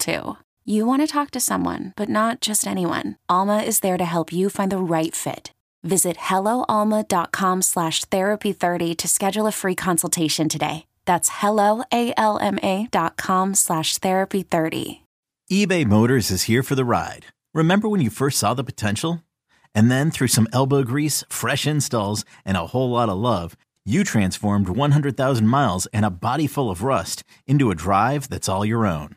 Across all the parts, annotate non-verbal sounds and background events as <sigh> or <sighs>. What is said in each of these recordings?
too. You want to talk to someone, but not just anyone. Alma is there to help you find the right fit. Visit helloalma.com slash therapy30 to schedule a free consultation today. That's helloalma.com slash therapy30. eBay Motors is here for the ride. Remember when you first saw the potential? And then through some elbow grease, fresh installs, and a whole lot of love, you transformed 100,000 miles and a body full of rust into a drive that's all your own.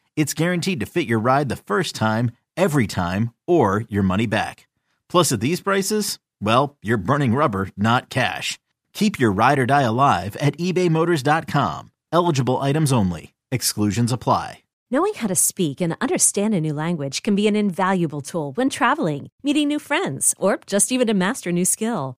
it's guaranteed to fit your ride the first time, every time, or your money back. Plus, at these prices, well, you're burning rubber, not cash. Keep your ride or die alive at ebaymotors.com. Eligible items only. Exclusions apply. Knowing how to speak and understand a new language can be an invaluable tool when traveling, meeting new friends, or just even to master a new skill.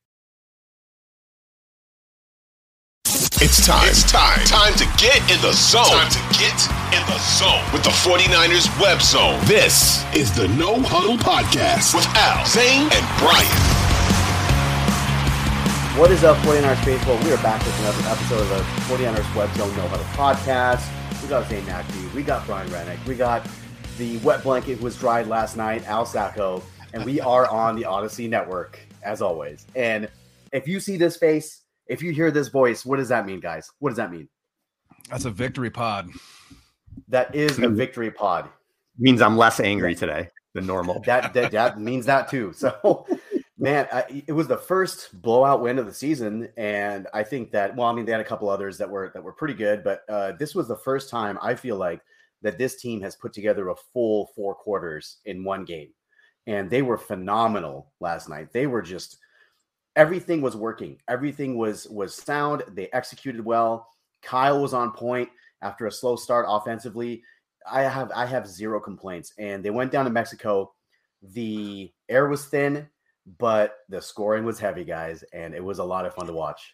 It's time. It's time. Time to get in the zone. Time to get in the zone with the 49ers web zone. This is the No Huddle Podcast with Al, Zain, and Brian. What is up, 49ers baseball? We are back with another episode of the 49ers Web Zone No Huddle Podcast. We got Zain Naqvi, we got Brian Renick, we got the wet blanket who was dried last night, Al Sacco, and we are on the Audacy Network, as always. And if you see this face, if you hear this voice, what does that mean, guys? What does that mean? That's a victory pod. That is a victory pod. means I'm less angry today than normal. <laughs> That that, that means that too. So, <laughs> man, I, it was the first blowout win of the season, and I think that well, I mean, they had a couple others that were that were pretty good, but uh, this was the first time I feel like that this team has put together a full four quarters in one game, and they were phenomenal last night. They were just everything was working. Everything was was sound. They executed well. Kyle was on point after a slow start offensively. I have I have zero complaints. And they went down to Mexico. The air was thin, but the scoring was heavy, guys, and it was a lot of fun to watch.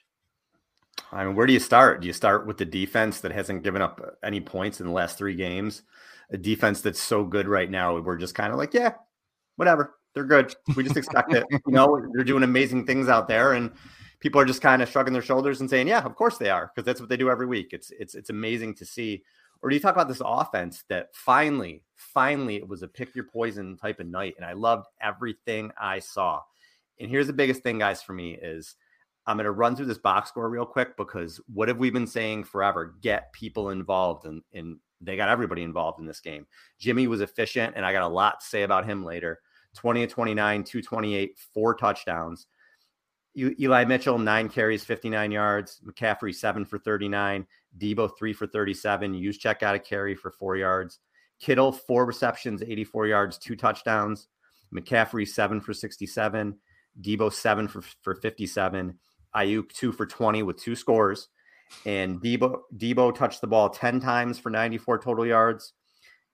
I mean, where do you start? Do you start with the defense that hasn't given up any points in the last three games? A defense that's so good right now, we're just kind of like, yeah, whatever. They're good. We just expect it. You know, they're doing amazing things out there, and people are just kind of shrugging their shoulders and saying, "Yeah, of course they are," because that's what they do every week. It's it's it's amazing to see. Or do you talk about this offense that finally, finally, it was a pick your poison type of night, and I loved everything I saw. And here's the biggest thing, guys, for me is I'm going to run through this box score real quick because what have we been saying forever? Get people involved, and and they got everybody involved in this game. Jimmy was efficient, and I got a lot to say about him later. 20 to 29, 228, four touchdowns. Eli Mitchell, nine carries, 59 yards. McCaffrey, seven for 39. Deebo, three for 37. Juszczyk got a carry for four yards. Kittle, four receptions, 84 yards, two touchdowns. McCaffrey, seven for 67. Deebo, seven for, for 57. Aiyuk, two for 20 with two scores. And Debo, Deebo touched the ball 10 times for 94 total yards.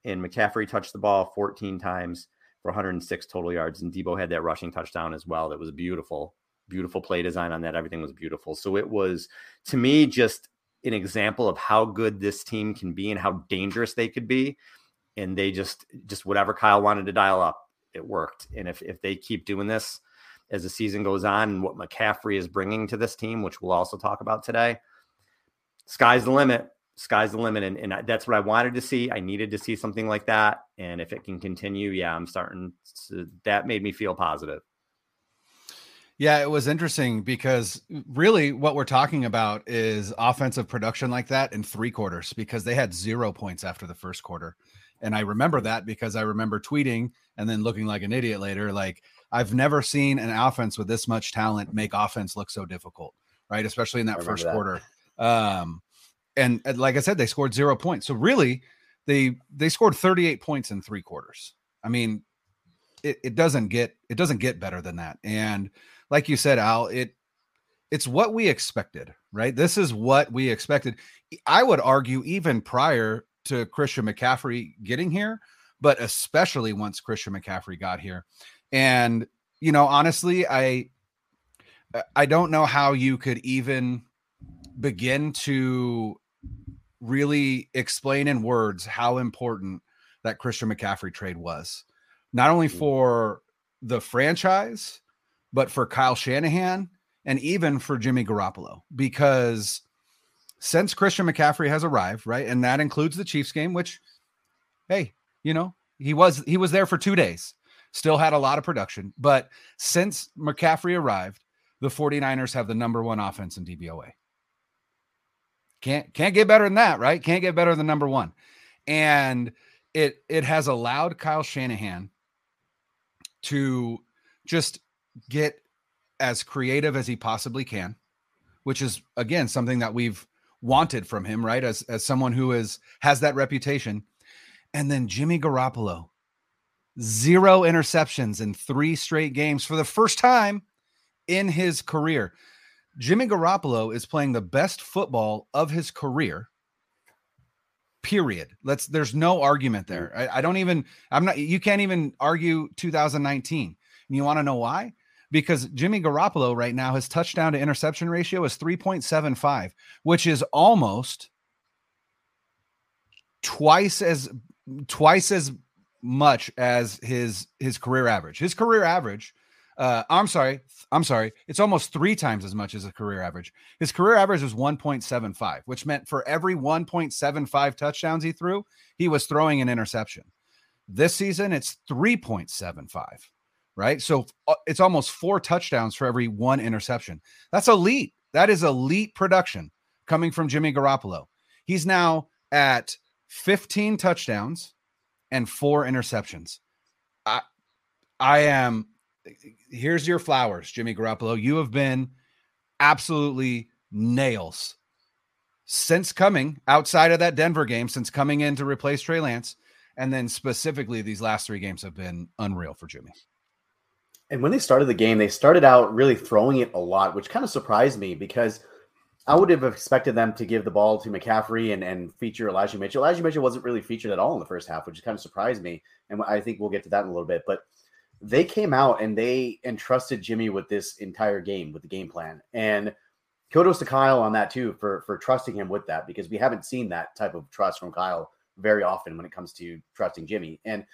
And McCaffrey touched the ball 14 times for 106 total yards. And Deebo had that rushing touchdown as well. That was beautiful. Beautiful play design on that. Everything was beautiful. So it was to me just an example of how good this team can be and how dangerous they could be. And they just just whatever Kyle wanted to dial up, it worked. And if if they keep doing this as the season goes on and what McCaffrey is bringing to this team, which we'll also talk about today, sky's the limit. Sky's the limit. And, and that's what I wanted to see. I needed to see something like that. And if it can continue, yeah, I'm starting to, that made me feel positive. Yeah, it was interesting because really what we're talking about is offensive production like that in three quarters because they had zero points after the first quarter. And I remember that because I remember tweeting and then looking like an idiot later. Like, I've never seen an offense with this much talent make offense look so difficult, right? Especially in that first that. quarter. Um, and, and like I said, they scored zero points. So really, they they scored 38 points in three quarters. I mean, it, it doesn't get it doesn't get better than that. And like you said, Al, it it's what we expected, right? This is what we expected. I would argue even prior to Christian McCaffrey getting here, but especially once Christian McCaffrey got here. And you know, honestly, I I don't know how you could even begin to really explain in words how important that Christian McCaffrey trade was, not only mm. for the franchise, but for Kyle Shanahan and even for Jimmy Garoppolo, because since Christian McCaffrey has arrived, right, and that includes the Chiefs game, which, hey, you know, he was he was there for two days, still had a lot of production, but since McCaffrey arrived, the 49ers have the number one offense in DVOA. Can't can't get better than that, right? Can't get better than number one. And it it has allowed Kyle Shanahan to just get as creative as he possibly can, which is again something that we've wanted from him, right? As as someone who is has that reputation. And then Jimmy Garoppolo, zero interceptions in three straight games for the first time in his career. Jimmy Garoppolo is playing the best football of his career. Period. Let's there's no argument there. Mm. I, I don't even I'm not you can't even argue 2019. And you want to know why? Because Jimmy Garoppolo right now his touchdown to interception ratio is 3.75, which is almost twice as twice as much as his his career average. His career average uh, I'm sorry. I'm sorry. It's almost three times as much as a career average. His career average was 1.75, which meant for every 1.75 touchdowns he threw, he was throwing an interception. This season, it's 3.75, right? So uh, it's almost four touchdowns for every one interception. That's elite. That is elite production coming from Jimmy Garoppolo. He's now at 15 touchdowns and four interceptions. I, I am here's your flowers, Jimmy Garoppolo. You have been absolutely nails since coming outside of that Denver game, since coming in to replace Trey Lance. And then specifically, these last three games have been unreal for Jimmy. And when they started the game, they started out really throwing it a lot, which kind of surprised me because I would have expected them to give the ball to McCaffrey and, and feature Elijah Mitchell. Elijah Mitchell wasn't really featured at all in the first half, which kind of surprised me. And I think we'll get to that in a little bit. But they came out and they entrusted Jimmy with this entire game, with the game plan. And kudos to Kyle on that too for for trusting him with that because we haven't seen that type of trust from Kyle very often when it comes to trusting Jimmy. And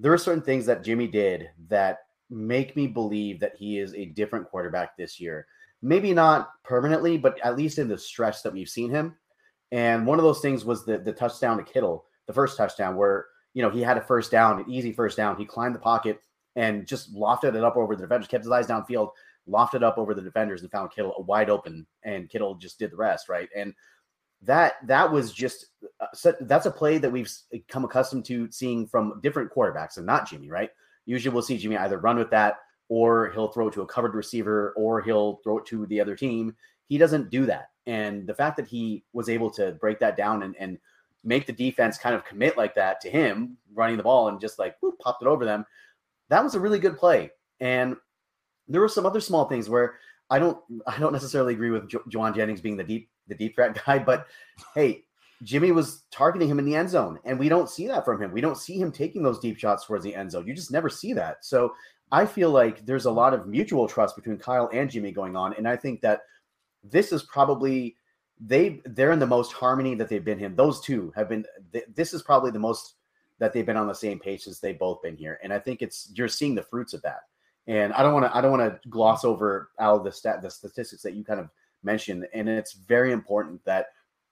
there are certain things that Jimmy did that make me believe that he is a different quarterback this year. Maybe not permanently, but at least in the stretch that we've seen him. And one of those things was the the touchdown to Kittle, the first touchdown where you know he had a first down, an easy first down. He climbed the pocket and just lofted it up over the defenders, kept his eyes downfield, lofted up over the defenders, and found Kittle wide open, and Kittle just did the rest, right? And that that was just uh, that's a play that we've come accustomed to seeing from different quarterbacks, and not Jimmy, right? Usually, we'll see Jimmy either run with that, or he'll throw it to a covered receiver, or he'll throw it to the other team. He doesn't do that, and the fact that he was able to break that down and and make the defense kind of commit like that to him running the ball and just like whoop, popped it over them that was a really good play. And there were some other small things where I don't I don't necessarily agree with jo- Jauan Jennings being the deep the deep threat <laughs> guy. But hey, Jimmy was targeting him in the end zone, and we don't see that from him. We don't see him taking those deep shots towards the end zone. You just never see that. So I feel like there's a lot of mutual trust between Kyle and Jimmy going on, and I think that this is probably they they're in the most harmony that they've been in. Those two have been. This is probably the most that they've been on the same page since they've both been here, and I think it's you're seeing the fruits of that. And I don't want to I don't want to gloss over all the stat the statistics that you kind of mentioned, and it's very important that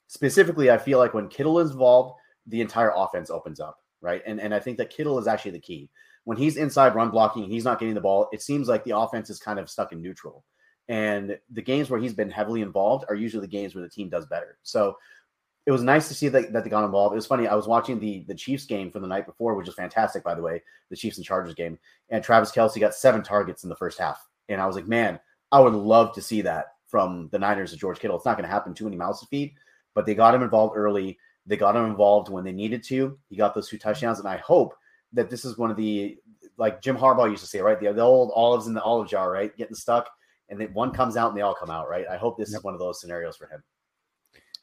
specifically I feel like when Kittle is involved, the entire offense opens up, right? And and I think that Kittle is actually the key. When he's inside run blocking he's not getting the ball, it seems like the offense is kind of stuck in neutral. And the games where he's been heavily involved are usually the games where the team does better. So it was nice to see that, that they got involved. It was funny. I was watching the the Chiefs game from the night before, which is fantastic, by the way, the Chiefs and Chargers game. And Travis Kelce got seven targets in the first half. And I was like, man, I would love to see that from the Niners to George Kittle. It's not going to happen too many mouths to feed, but they got him involved early. They got him involved when they needed to. He got those two touchdowns. And I hope that this is one of the, like Jim Harbaugh used to say, right? The, the old olives in the olive jar, right? Getting stuck and then one comes out and they all come out, right? I hope this yep. is one of those scenarios for him.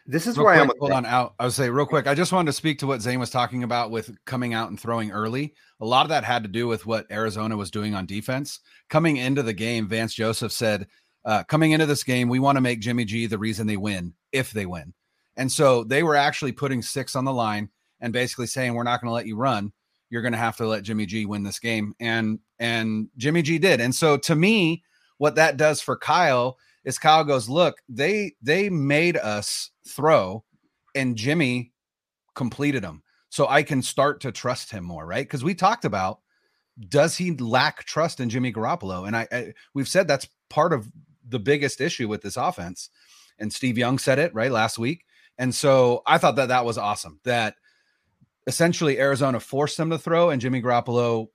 This is real where quick, I am. Hold on, out. I would say real quick. I just wanted to speak to what Zain was talking about with coming out and throwing early. A lot of that had to do with what Arizona was doing on defense. Coming into the game, Vance Joseph said, uh, "Coming into this game, we want to make Jimmy G the reason they win, if they win." And so they were actually putting six on the line and basically saying, "We're not going to let you run. You're going to have to let Jimmy G win this game." And and Jimmy G did. And so to me, what that does for Kyle is Kyle goes, look, they they made us throw, and Jimmy completed them, so I can start to trust him more, right? Because we talked about does he lack trust in Jimmy Garoppolo, and I, I we've said that's part of the biggest issue with this offense, and Steve Young said it right last week, and so I thought that that was awesome that essentially Arizona forced them to throw, and Jimmy Garoppolo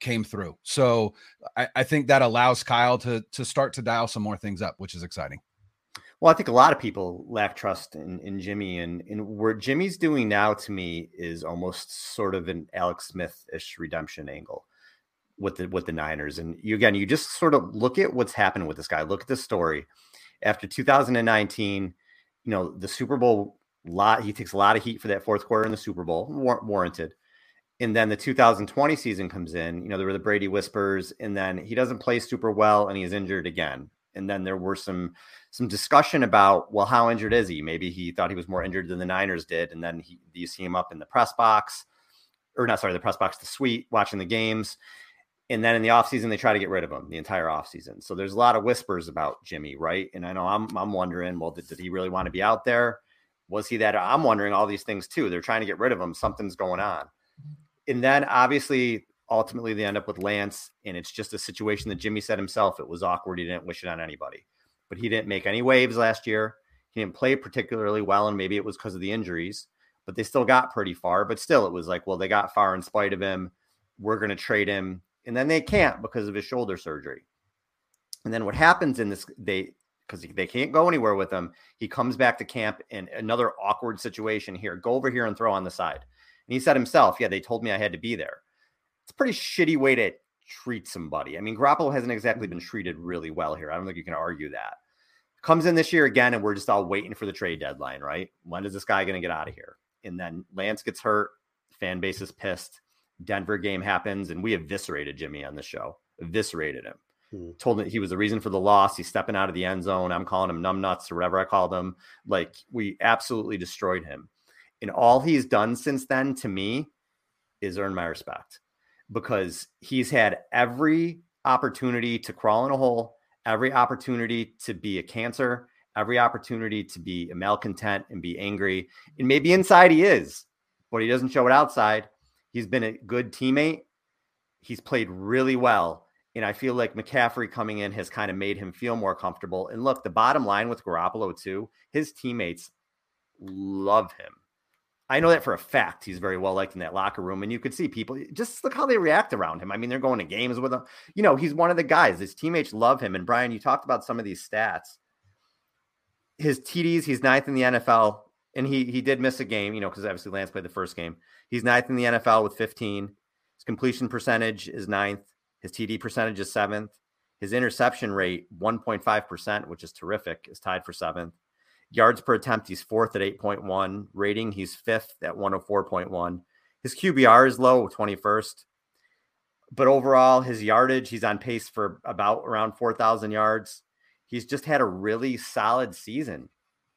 came through. So I, I, think that allows Kyle to to start to dial some more things up, which is exciting. Well, I think a lot of people lack trust in, in Jimmy, and, and what Jimmy's doing now to me is almost sort of an Alex Smith-ish redemption angle with the with the Niners. And you again, you just sort of look at what's happened with this guy. Look at the story. After 2019, you know, the Super Bowl lot he takes a lot of heat for that fourth quarter in the Super Bowl, war- warranted and then the 2020 season comes in, you know, there were the Brady whispers, and then he doesn't play super well and he is injured again. And then there were some some discussion about, well, how injured is he? Maybe he thought he was more injured than the Niners did. And then he, you see him up in the press box, or not, sorry, the press box, the suite, watching the games. And then in the offseason, they try to get rid of him the entire offseason. So there's a lot of whispers about Jimmy, right? And I know I'm I'm wondering, well, did, did he really want to be out there? Was he that? I'm wondering all these things too. They're trying to get rid of him. Something's going on and then obviously ultimately they end up with Lance, and it's just a situation that Jimmy said himself. It was awkward. He didn't wish it on anybody, but he didn't make any waves last year. He didn't play particularly well, and maybe it was because of the injuries, but they still got pretty far. But still, it was like, well, they got far in spite of him. We're going to trade him, and then they can't because of his shoulder surgery. And then what happens in this, they because they can't go anywhere with him. He comes back to camp in another awkward situation here. Go over here and throw on the side. And he said himself, yeah, they told me I had to be there. It's a pretty shitty way to treat somebody. I mean, Garoppolo hasn't exactly been treated really well here. I don't think you can argue that. Comes in this year again, and we're just all waiting for the trade deadline, right? When is this guy going to get out of here? And then Lance gets hurt. Fan base is pissed. Denver game happens, and we eviscerated Jimmy on the show. Eviscerated him. Hmm. Told him he was the reason for the loss. He's stepping out of the end zone. I'm calling him numbnuts or whatever I called him. Like we absolutely destroyed him. And all he's done since then to me is earn my respect because he's had every opportunity to crawl in a hole, every opportunity to be a cancer, every opportunity to be a malcontent and be angry. And maybe inside he is, but he doesn't show it outside. He's been a good teammate. He's played really well. And I feel like McCaffrey coming in has kind of made him feel more comfortable. And look, the bottom line with Garoppolo, too, his teammates love him. I know that for a fact. He's very well liked in that locker room, and you could see people just look how they react around him. I mean, they're going to games with him. You know, he's one of the guys. His teammates love him. And Brian, you talked about some of these stats. His TDs, he's ninth in the NFL, and he he did miss a game. You know, because obviously Lance played the first game. He's ninth in the NFL with 15. His completion percentage is ninth. His TD percentage is seventh. His interception rate, 1.5%, which is terrific, is tied for seventh Yards per attempt, he's fourth at 8.1. Rating, he's fifth at 104.1. His QBR is low, 21st. But overall, his yardage, he's on pace for about around 4,000 yards. He's just had a really solid season.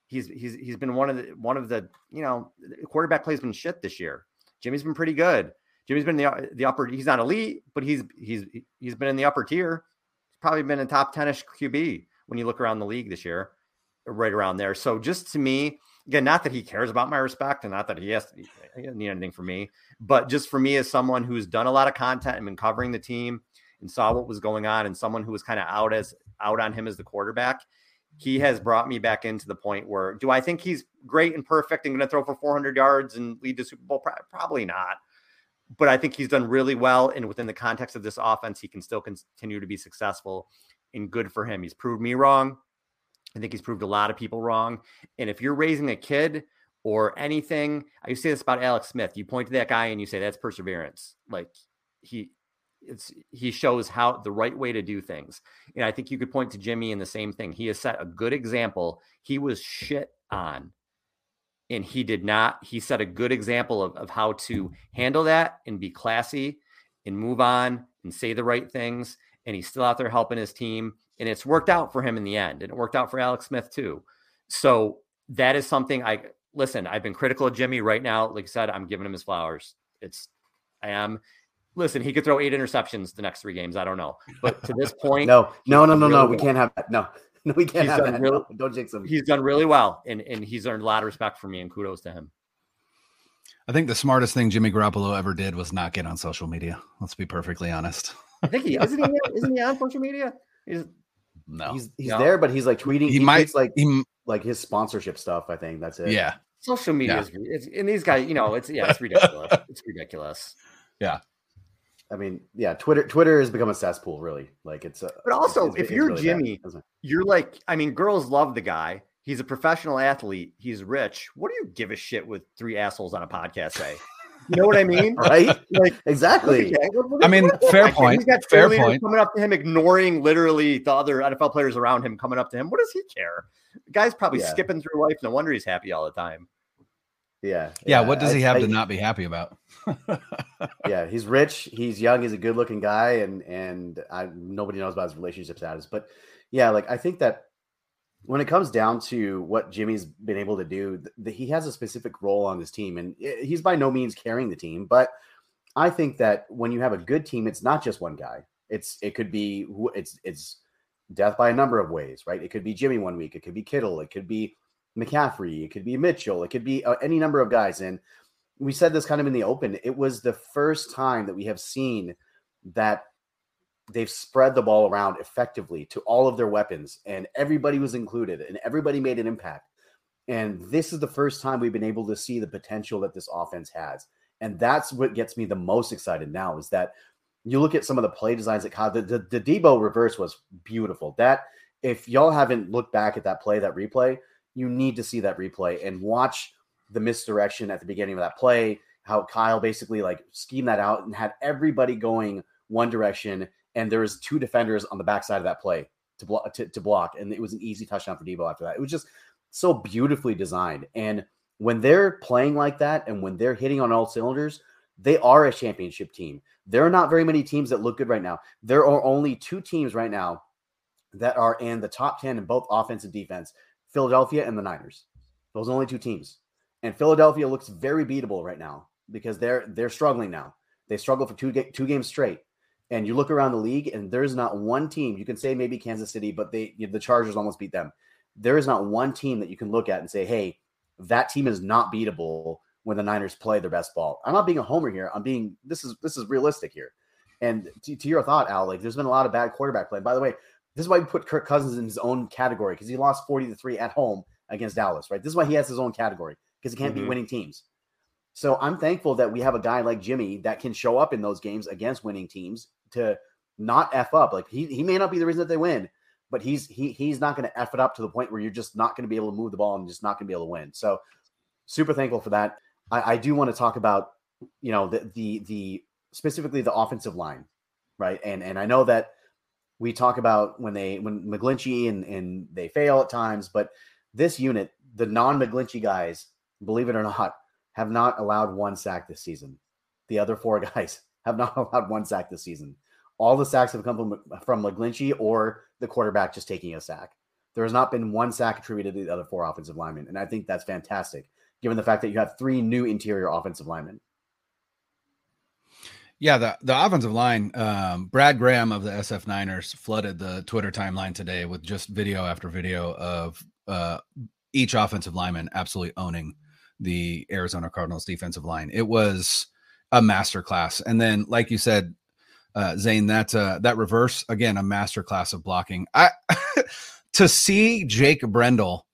He's he's he's been one of the one of the you know quarterback plays been shit this year. Jimmy's been pretty good. Jimmy's been the the upper. He's not elite, but he's he's he's been in the upper tier. He's probably been a top 10ish QB when you look around the league this year, right around there. So just to me, again, not that he cares about my respect and not that he has to he doesn't need anything from me, but just for me as someone who's done a lot of content and been covering the team and saw what was going on, and someone who was kind of out as out on him as the quarterback he has brought me back into the point where do I think he's great and perfect and going to throw for 400 yards and lead the Super Bowl? Probably not. But I think he's done really well. And within the context of this offense, he can still continue to be successful and good for him. He's proved me wrong. I think he's proved a lot of people wrong. And if you're raising a kid or anything, I say this about Alex Smith. You point to that guy and you say, that's perseverance. Like he, it's he shows how the right way to do things. And I think you could point to Jimmy in the same thing. He has set a good example. He was shit on and he did not. He set a good example of, of how to handle that and be classy and move on and say the right things. And he's still out there helping his team. And it's worked out for him in the end. And it worked out for Alex Smith too. So that is something I listen, I've been critical of Jimmy right now. Like I said, I'm giving him his flowers. It's I am listen, he could throw eight interceptions the next three games. I don't know, but to this <laughs> point, no, no, no, no, no, we can't have that. No, <laughs> no, we can't he's have that. Really, no, don't jinx him. He's done really well, and and he's earned a lot of respect from me, and kudos to him. I think the smartest thing Jimmy Garoppolo ever did was not get on social media. Let's be perfectly honest. I think he isn't he <laughs> isn't he on social media? He's, no, he's he's No. there, but he's like tweeting. he, He, might like he, like his sponsorship stuff. I think that's it. yeah, social media Yeah. is it's, and these guys, you know, it's yeah, it's ridiculous. <laughs> it's ridiculous. Yeah. I mean, yeah. Twitter Twitter has become a cesspool, really. Like it's. A, But also, it's- if you're really Jimmy, isn't? You're like, I mean, girls love the guy. He's a professional athlete. He's rich. What do you give a shit with three assholes on a podcast say? You know what I mean? <laughs> right? Like Exactly. Okay, what- what- I mean, what- fair like, point, He's got fair point. coming up to him, ignoring literally the other NFL players around him coming up to him. What does he care? The guy's probably Yeah. skipping through life. No wonder he's happy all the time. Yeah. yeah. What does I- he have I- to not be happy about? <laughs> yeah, he's rich, he's young, he's a good-looking guy, and and I nobody knows about his relationship status. But yeah, like I think that when it comes down to what Jimmy's been able to do, he has a specific role on this team, and i- he's by no means carrying the team. But I think that when you have a good team, it's not just one guy. It's it could be it's it's death by a number of ways, right? It could be Jimmy one week, it could be Kittle, it could be McCaffrey, it could be Mitchell, it could be uh, any number of guys, and we said this kind of in the open. It was the first time that we have seen that they've spread the ball around effectively to all of their weapons, and everybody was included, and everybody made an impact. And this is the first time we've been able to see the potential that this offense has. And that's what gets me the most excited now is that you look at some of the play designs that Kyle, the, the, the Deebo reverse was beautiful. That if y'all haven't looked back at that play, that replay, you need to see that replay and watch the misdirection at the beginning of that play, how Kyle basically like schemed that out and had everybody going one direction, and there was two defenders on the backside of that play to block to, to block, and it was an easy touchdown for Deebo after that. It was just so beautifully designed. And when they're playing like that, and when they're hitting on all cylinders, they are a championship team. There are not very many teams that look good right now. There are only two teams right now that are in the top 10 in both offense and defense Philadelphia and the Niners. Those only two teams. And Philadelphia looks very beatable right now because they're they're struggling now. They struggle for two two games straight. And you look around the league, and there's not one team. You can say maybe Kansas City, but they the Chargers almost beat them. There is not one team that you can look at and say, "Hey, that team is not beatable when the Niners play their best ball." I'm not being a homer here. I'm being this is this is realistic here. And to, to your thought, Al, like there's been a lot of bad quarterback play. By the way, this is why we put Kirk Cousins in his own category because he lost 40 to 3 at home against Dallas, right? This is why he has his own category because he can't Mhm. beat winning teams. So I'm thankful that we have a guy like Jimmy that can show up in those games against winning teams to not F up. Like he, he may not be the reason that they win, but he's he he's not going to F it up to the point where you're just not going to be able to move the ball and just not going to be able to win. So super thankful for that. I, I do want to talk about, you know, the the the specifically the offensive line, right? And and I know that we talk about when they when McGlinchey and and they fail at times, but this unit, the non McGlinchey guys, believe it or not, have not allowed one sack this season. The other four <laughs> guys have not <laughs> allowed one sack this season. All the sacks have come from, from McGlinchey or the quarterback just taking a sack. There has not been one sack attributed to the other four offensive linemen. And I think that's fantastic, given the fact that you have three new interior offensive linemen. Yeah, the, the offensive line, um, Brad Graham of the SF Niners flooded the Twitter timeline today with just video after video of uh, each offensive lineman absolutely owning the Arizona Cardinals defensive line. It was a masterclass. And then, like you said, uh, Zain, that uh, that reverse again, a masterclass of blocking. I <laughs> to see Jake Brendel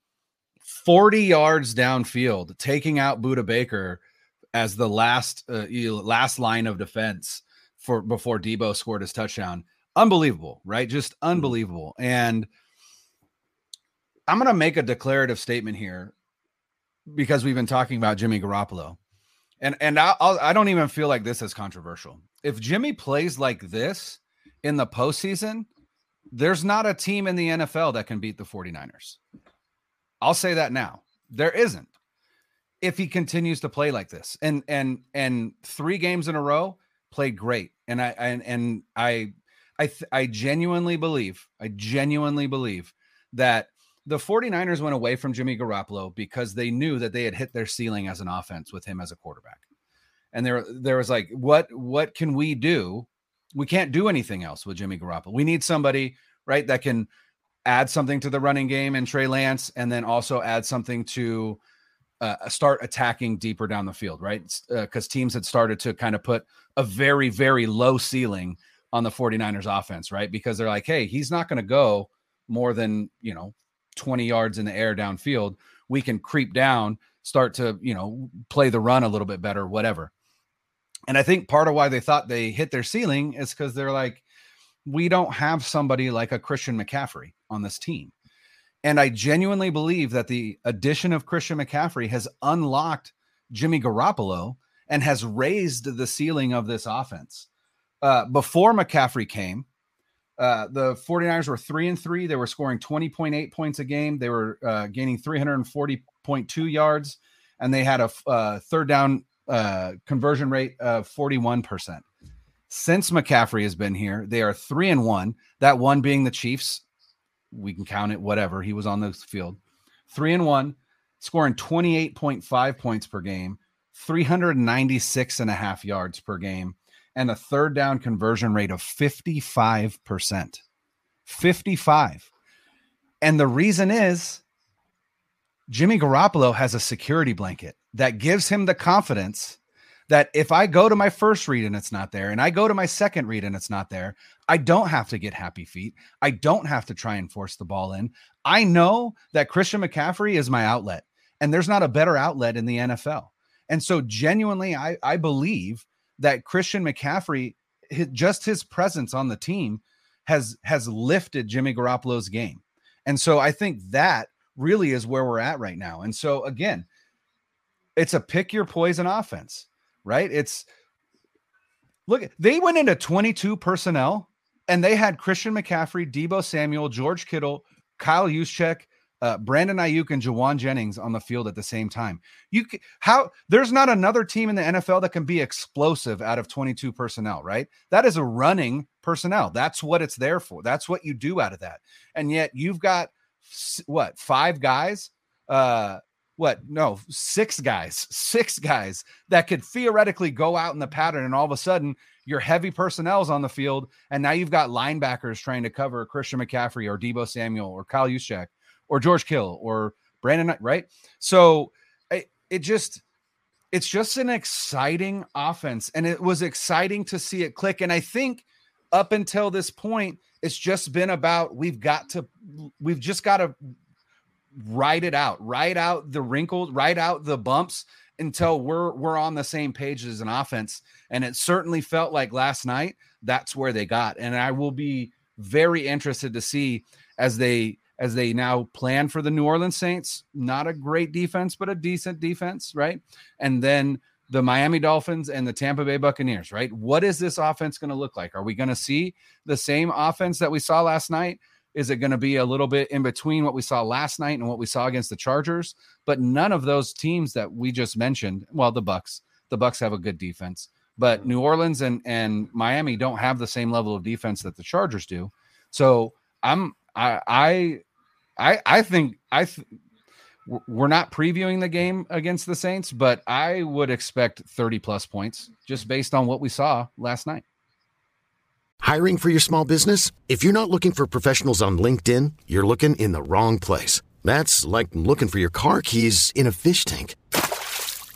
40 yards downfield taking out Budda Baker as the last uh, last line of defense for before Deebo scored his touchdown. Unbelievable, right? Just mm-hmm. unbelievable. And I'm going to make a declarative statement here because we've been talking about Jimmy Garoppolo. And and I I do not even feel like this is controversial. If Jimmy plays like this in the postseason, there's not a team in the NFL that can beat the 49ers. I'll say that now. There isn't if he continues to play like this. And and and three games in a row played great. And I and and I I I genuinely believe, I genuinely believe that the 49ers went away from Jimmy Garoppolo because they knew that they had hit their ceiling as an offense with him as a quarterback. And there there was like what what can we do? We can't do anything else with Jimmy Garoppolo. We need somebody, right, that can add something to the running game and Trey Lance and then also add something to uh, start attacking deeper down the field, right? Because uh, teams had started to kind of put a very, very low ceiling on the 49ers offense, right? Because they're like, hey, he's not going to go more than, you know, 20 yards in the air downfield. We can creep down, start to, you know, play the run a little bit better, whatever. And I think part of why they thought they hit their ceiling is because they're like, we don't have somebody like a Christian McCaffrey on this team. And I genuinely believe that the addition of Christian McCaffrey has unlocked Jimmy Garoppolo and has raised the ceiling of this offense. Uh, before McCaffrey came, uh, the 49ers were three and three. They were scoring 20.8 points a game. They were uh, gaining 340.2 yards, and they had a uh, third down uh, conversion rate of 41%. Since McCaffrey has been here, they are three and one. That one being the Chiefs we can count it, whatever. He was on the field. Three and one, scoring 28.5 points per game, 396 and a half yards per game, and a third down conversion rate of 55%. 55. And the reason is Jimmy Garoppolo has a security blanket that gives him the confidence that if I go to my first read and it's not there, and I go to my second read and it's not there, I don't have to get happy feet. I don't have to try and force the ball in. I know that Christian McCaffrey is my outlet, and there's not a better outlet in the NFL. And so, genuinely, I, I believe that Christian McCaffrey, just his presence on the team, has has lifted Jimmy Garoppolo's game. And so, I think that really is where we're at right now. And so, again, it's a pick your poison offense right? It's look, they went into 22 personnel and they had Christian McCaffrey, Deebo Samuel, George Kittle, Kyle Juszczyk, uh, Brandon Aiyuk, and Jauan Jennings on the field at the same time. You how there's not another team in the NFL that can be explosive out of 22 personnel, right? That is a running personnel. That's what it's there for. That's what you do out of that. And yet you've got what five guys uh what no six guys <laughs> six guys that could theoretically go out in the pattern and all of a sudden your heavy personnel's on the field and now you've got linebackers trying to cover Christian McCaffrey or Deebo Samuel or Kyle Juszczyk or George Kill or Brandon right so it, it just it's just an exciting offense and it was exciting to see it click and I think up until this point it's just been about we've got to we've just got to ride it out, ride out the wrinkles, ride out the bumps until we're we're on the same page as an offense. And it certainly felt like last night that's where they got. And I will be very interested to see as they as they now plan for the New Orleans Saints, not a great defense, but a decent defense, right? And then the Miami Dolphins and the Tampa Bay Buccaneers, right? What is this offense going to look like? Are we going to see the same offense that we saw last night? Is it going to be a little bit in between what we saw last night and what we saw against the Chargers? But none of those teams that we just mentioned, well, the Bucks, the Bucks have a good defense, but mm-hmm. New Orleans and and Miami don't have the same level of defense that the Chargers do. So I'm I I I, think I th- we're not previewing the game against the Saints, but I would expect 30 plus points just based on what we saw last night. Hiring for your small business? If you're not looking for professionals on LinkedIn, you're looking in the wrong place. That's like looking for your car keys in a fish tank.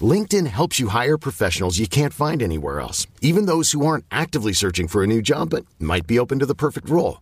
LinkedIn helps you hire professionals you can't find anywhere else, even those who aren't actively searching for a new job but might be open to the perfect role.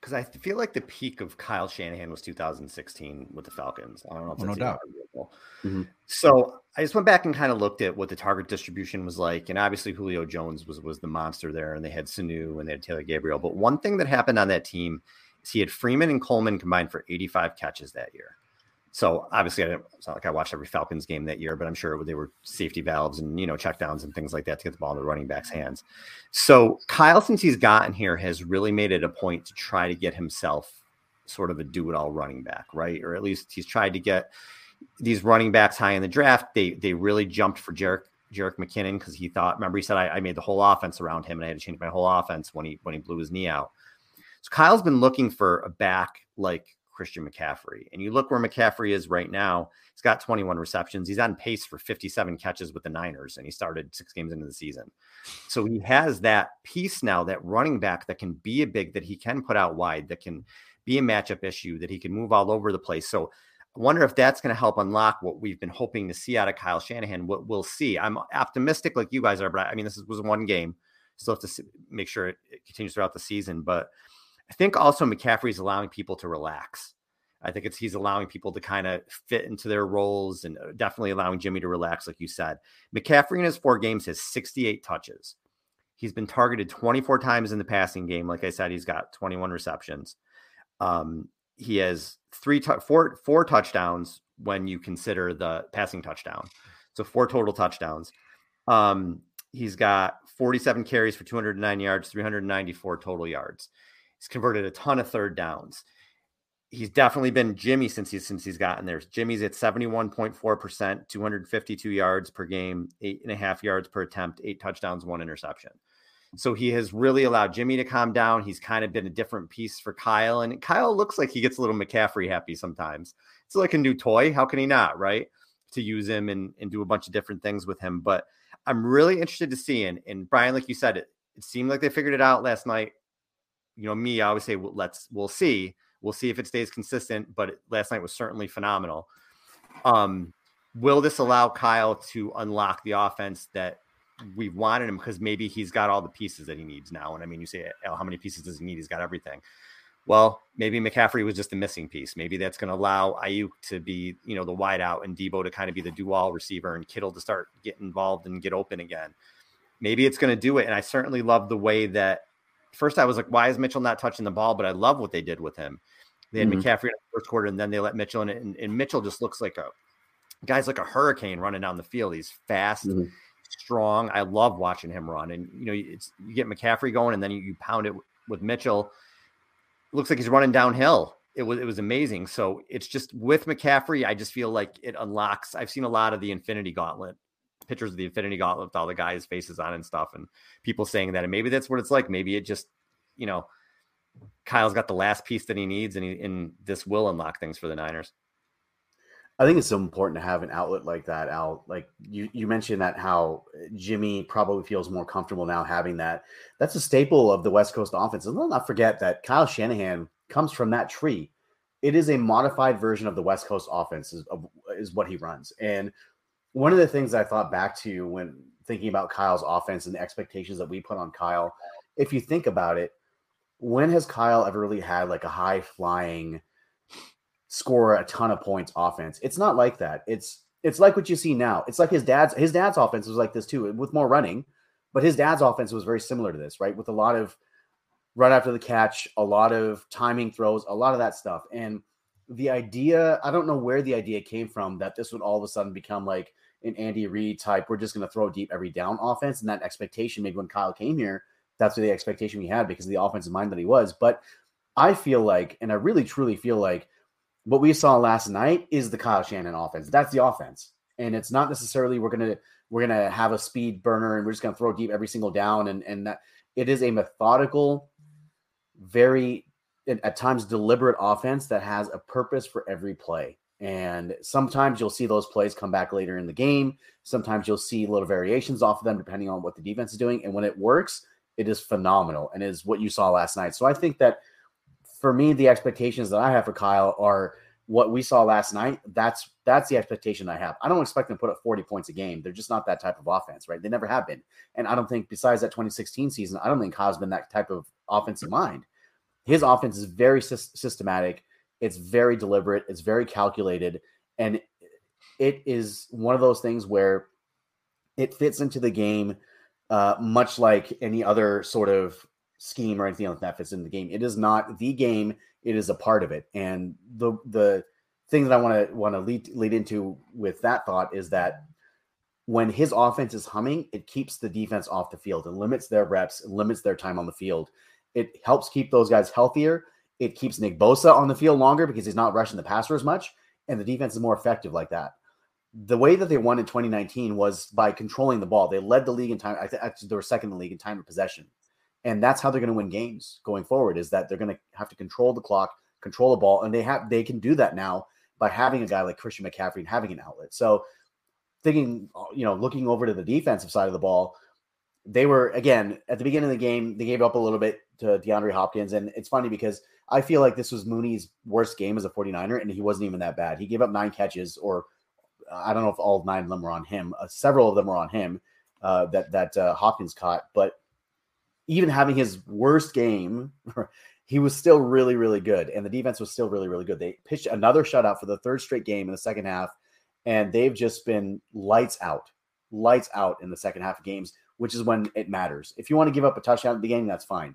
because I feel like the peak of Kyle Shanahan was 2016 with the Falcons. I don't know if that's no doubt. Mm-hmm. So I just went back and kind of looked at what the target distribution was like, and obviously Julio Jones was was the monster there, and they had Sanu and they had Taylor Gabriel. But one thing that happened on that team is he had Freeman and Coleman combined for 85 catches that year. So obviously, I didn't, it's not like I watched every Falcons game that year, but I'm sure they were safety valves and you know checkdowns and things like that to get the ball in the running back's mm-hmm. hands. So Kyle, since he's gotten here, has really made it a point to try to get himself sort of a do-it-all running back, right? Or at least he's tried to get these running backs high in the draft. They they really jumped for Jerick Jerick McKinnon because he thought. Remember, he said I, I made the whole offense around him, and I had to change my whole offense when he when he blew his knee out. So Kyle's been looking for a back like Christian McCaffrey. And you look where McCaffrey is right now. He's got 21 receptions. He's on pace for 57 catches with the Niners, and he started six games into the season. So he has that piece now, that running back that can be a big, that he can put out wide, that can be a matchup issue, that he can move all over the place. So I wonder if that's going to help unlock what we've been hoping to see out of Kyle Shanahan. What we'll see. I'm optimistic like you guys are, but I mean, this was one game. Still have to make sure it continues throughout the season. But I think also McCaffrey is allowing people to relax. I think it's he's allowing people to kind of fit into their roles and uh, definitely allowing Jimmy to relax, like you said. McCaffrey in his four games has 68 touches. He's been targeted 24 times in the passing game. Like I said, he's got 21 receptions. Um, he has three, tu- four, four touchdowns when you consider the passing touchdown. So four total touchdowns. Um, he's got 47 carries for 209 yards, 394 total yards. He's converted a ton of third downs. He's definitely been Jimmy since he's since he's gotten there. Jimmy's at 71.4%, 252 yards per game, eight and a half yards per attempt, eight touchdowns, one interception. So he has really allowed Jimmy to calm down. He's kind of been a different piece for Kyle. And Kyle looks like he gets a little McCaffrey happy sometimes. it's like a new toy. How can he not, right? To use him and, and do a bunch of different things with him. But I'm really interested to see. And, and Brian, like you said, it, it seemed like they figured it out last night. You know, me, I always say, well, let's, we'll see. We'll see if it stays consistent. But last night was certainly phenomenal. Um, will this allow Kyle to unlock the offense that we've wanted him because maybe he's got all the pieces that he needs now. And I mean, you say, oh, how many pieces does he need? He's got everything. Well, maybe McCaffrey was just a missing piece. Maybe that's going to allow Aiyuk to be, you know, the wide out and Deebo to kind of be the dual receiver and Kittle to start get involved and get open again. Maybe it's going to do it. And I certainly love the way that first I was like, why is Mitchell not touching the ball? But I love what they did with him. They had mm-hmm. McCaffrey in the first quarter and then they let Mitchell in and, and Mitchell just looks like a guy's like a hurricane running down the field. He's fast. Mm-hmm strong. I love watching him run. And you know, it's you get McCaffrey going, and then you, you pound it with Mitchell. It looks like he's running downhill. It was it was amazing. So it's just with McCaffrey, I just feel like it unlocks. I've seen a lot of the Infinity Gauntlet pictures of the Infinity Gauntlet with all the guys' faces on and stuff, and people saying that, and maybe that's what it's like. Maybe it just, you know, Kyle's got the last piece that he needs, and he and this will unlock things for the Niners. I think it's so important to have an outlet like that, Al. Like you, you mentioned that how Jimmy probably feels more comfortable now having that. That's a staple of the West Coast offense. And let's not forget that Kyle Shanahan comes from that tree. It is a modified version of the West Coast offense, is, is what he runs. And one of the things I thought back to when thinking about Kyle's offense and the expectations that we put on Kyle, if you think about it, when has Kyle ever really had like a high flying – score a ton of points offense. It's not like that. It's it's like what you see now. It's like his dad's his dad's offense was like this too, with more running, but his dad's offense was very similar to this, right? With a lot of run after the catch, a lot of timing throws, a lot of that stuff. And the idea, I don't know where the idea came from that this would all of a sudden become like an Andy Reid type, we're just going to throw deep every down offense. And that expectation, maybe when Kyle came here, that's the expectation we had because of the offensive mind that he was. But I feel like, and I really truly feel like what we saw last night is the Kyle Shanahan offense. That's the offense. And it's not necessarily we're gonna we're gonna have a speed burner and we're just gonna throw deep every single down and and that it is a methodical, very at times deliberate offense that has a purpose for every play. And sometimes you'll see those plays come back later in the game. Sometimes you'll see little variations off of them depending on what the defense is doing. And when it works, it is phenomenal and is what you saw last night. So I think that for me, the expectations that I have for Kyle are what we saw last night. That's that's the expectation I have. I don't expect them to put up 40 points a game. They're just not that type of offense, right? They never have been. And I don't think besides that 2016 season, I don't think Kyle's been that type of offensive mind. His offense is very sy- systematic. It's very deliberate. It's very calculated, and it is one of those things where it fits into the game, uh, much like any other sort of scheme or anything like that fits in the game. It is not the game. It is a part of it. And the the thing that I want to want to lead lead into with that thought is that when his offense is humming, it keeps the defense off the field and limits their reps, limits their time on the field. It helps keep those guys healthier. It keeps Nick Bosa on the field longer because he's not rushing the passer as much, and the defense is more effective like that. The way that they won in 2019 was by controlling the ball. They led the league in time. I they were second in the league in time of possession and that's how they're going to win games going forward is that they're going to have to control the clock control the ball and they have they can do that now by having a guy like christian mccaffrey and having an outlet so thinking you know looking over to the defensive side of the ball they were again at the beginning of the game they gave up a little bit to deandre hopkins and it's funny because i feel like this was mooney's worst game as a 49er and he wasn't even that bad he gave up nine catches or i don't know if all nine of them were on him uh, several of them were on him uh, that that uh, hopkins caught but even having his worst game, <laughs> he was still really, really good. And the defense was still really, really good. They pitched another shutout for the third straight game in the second half. And they've just been lights out, lights out in the second half of games, which is when it matters. If you want to give up a touchdown at the beginning, that's fine.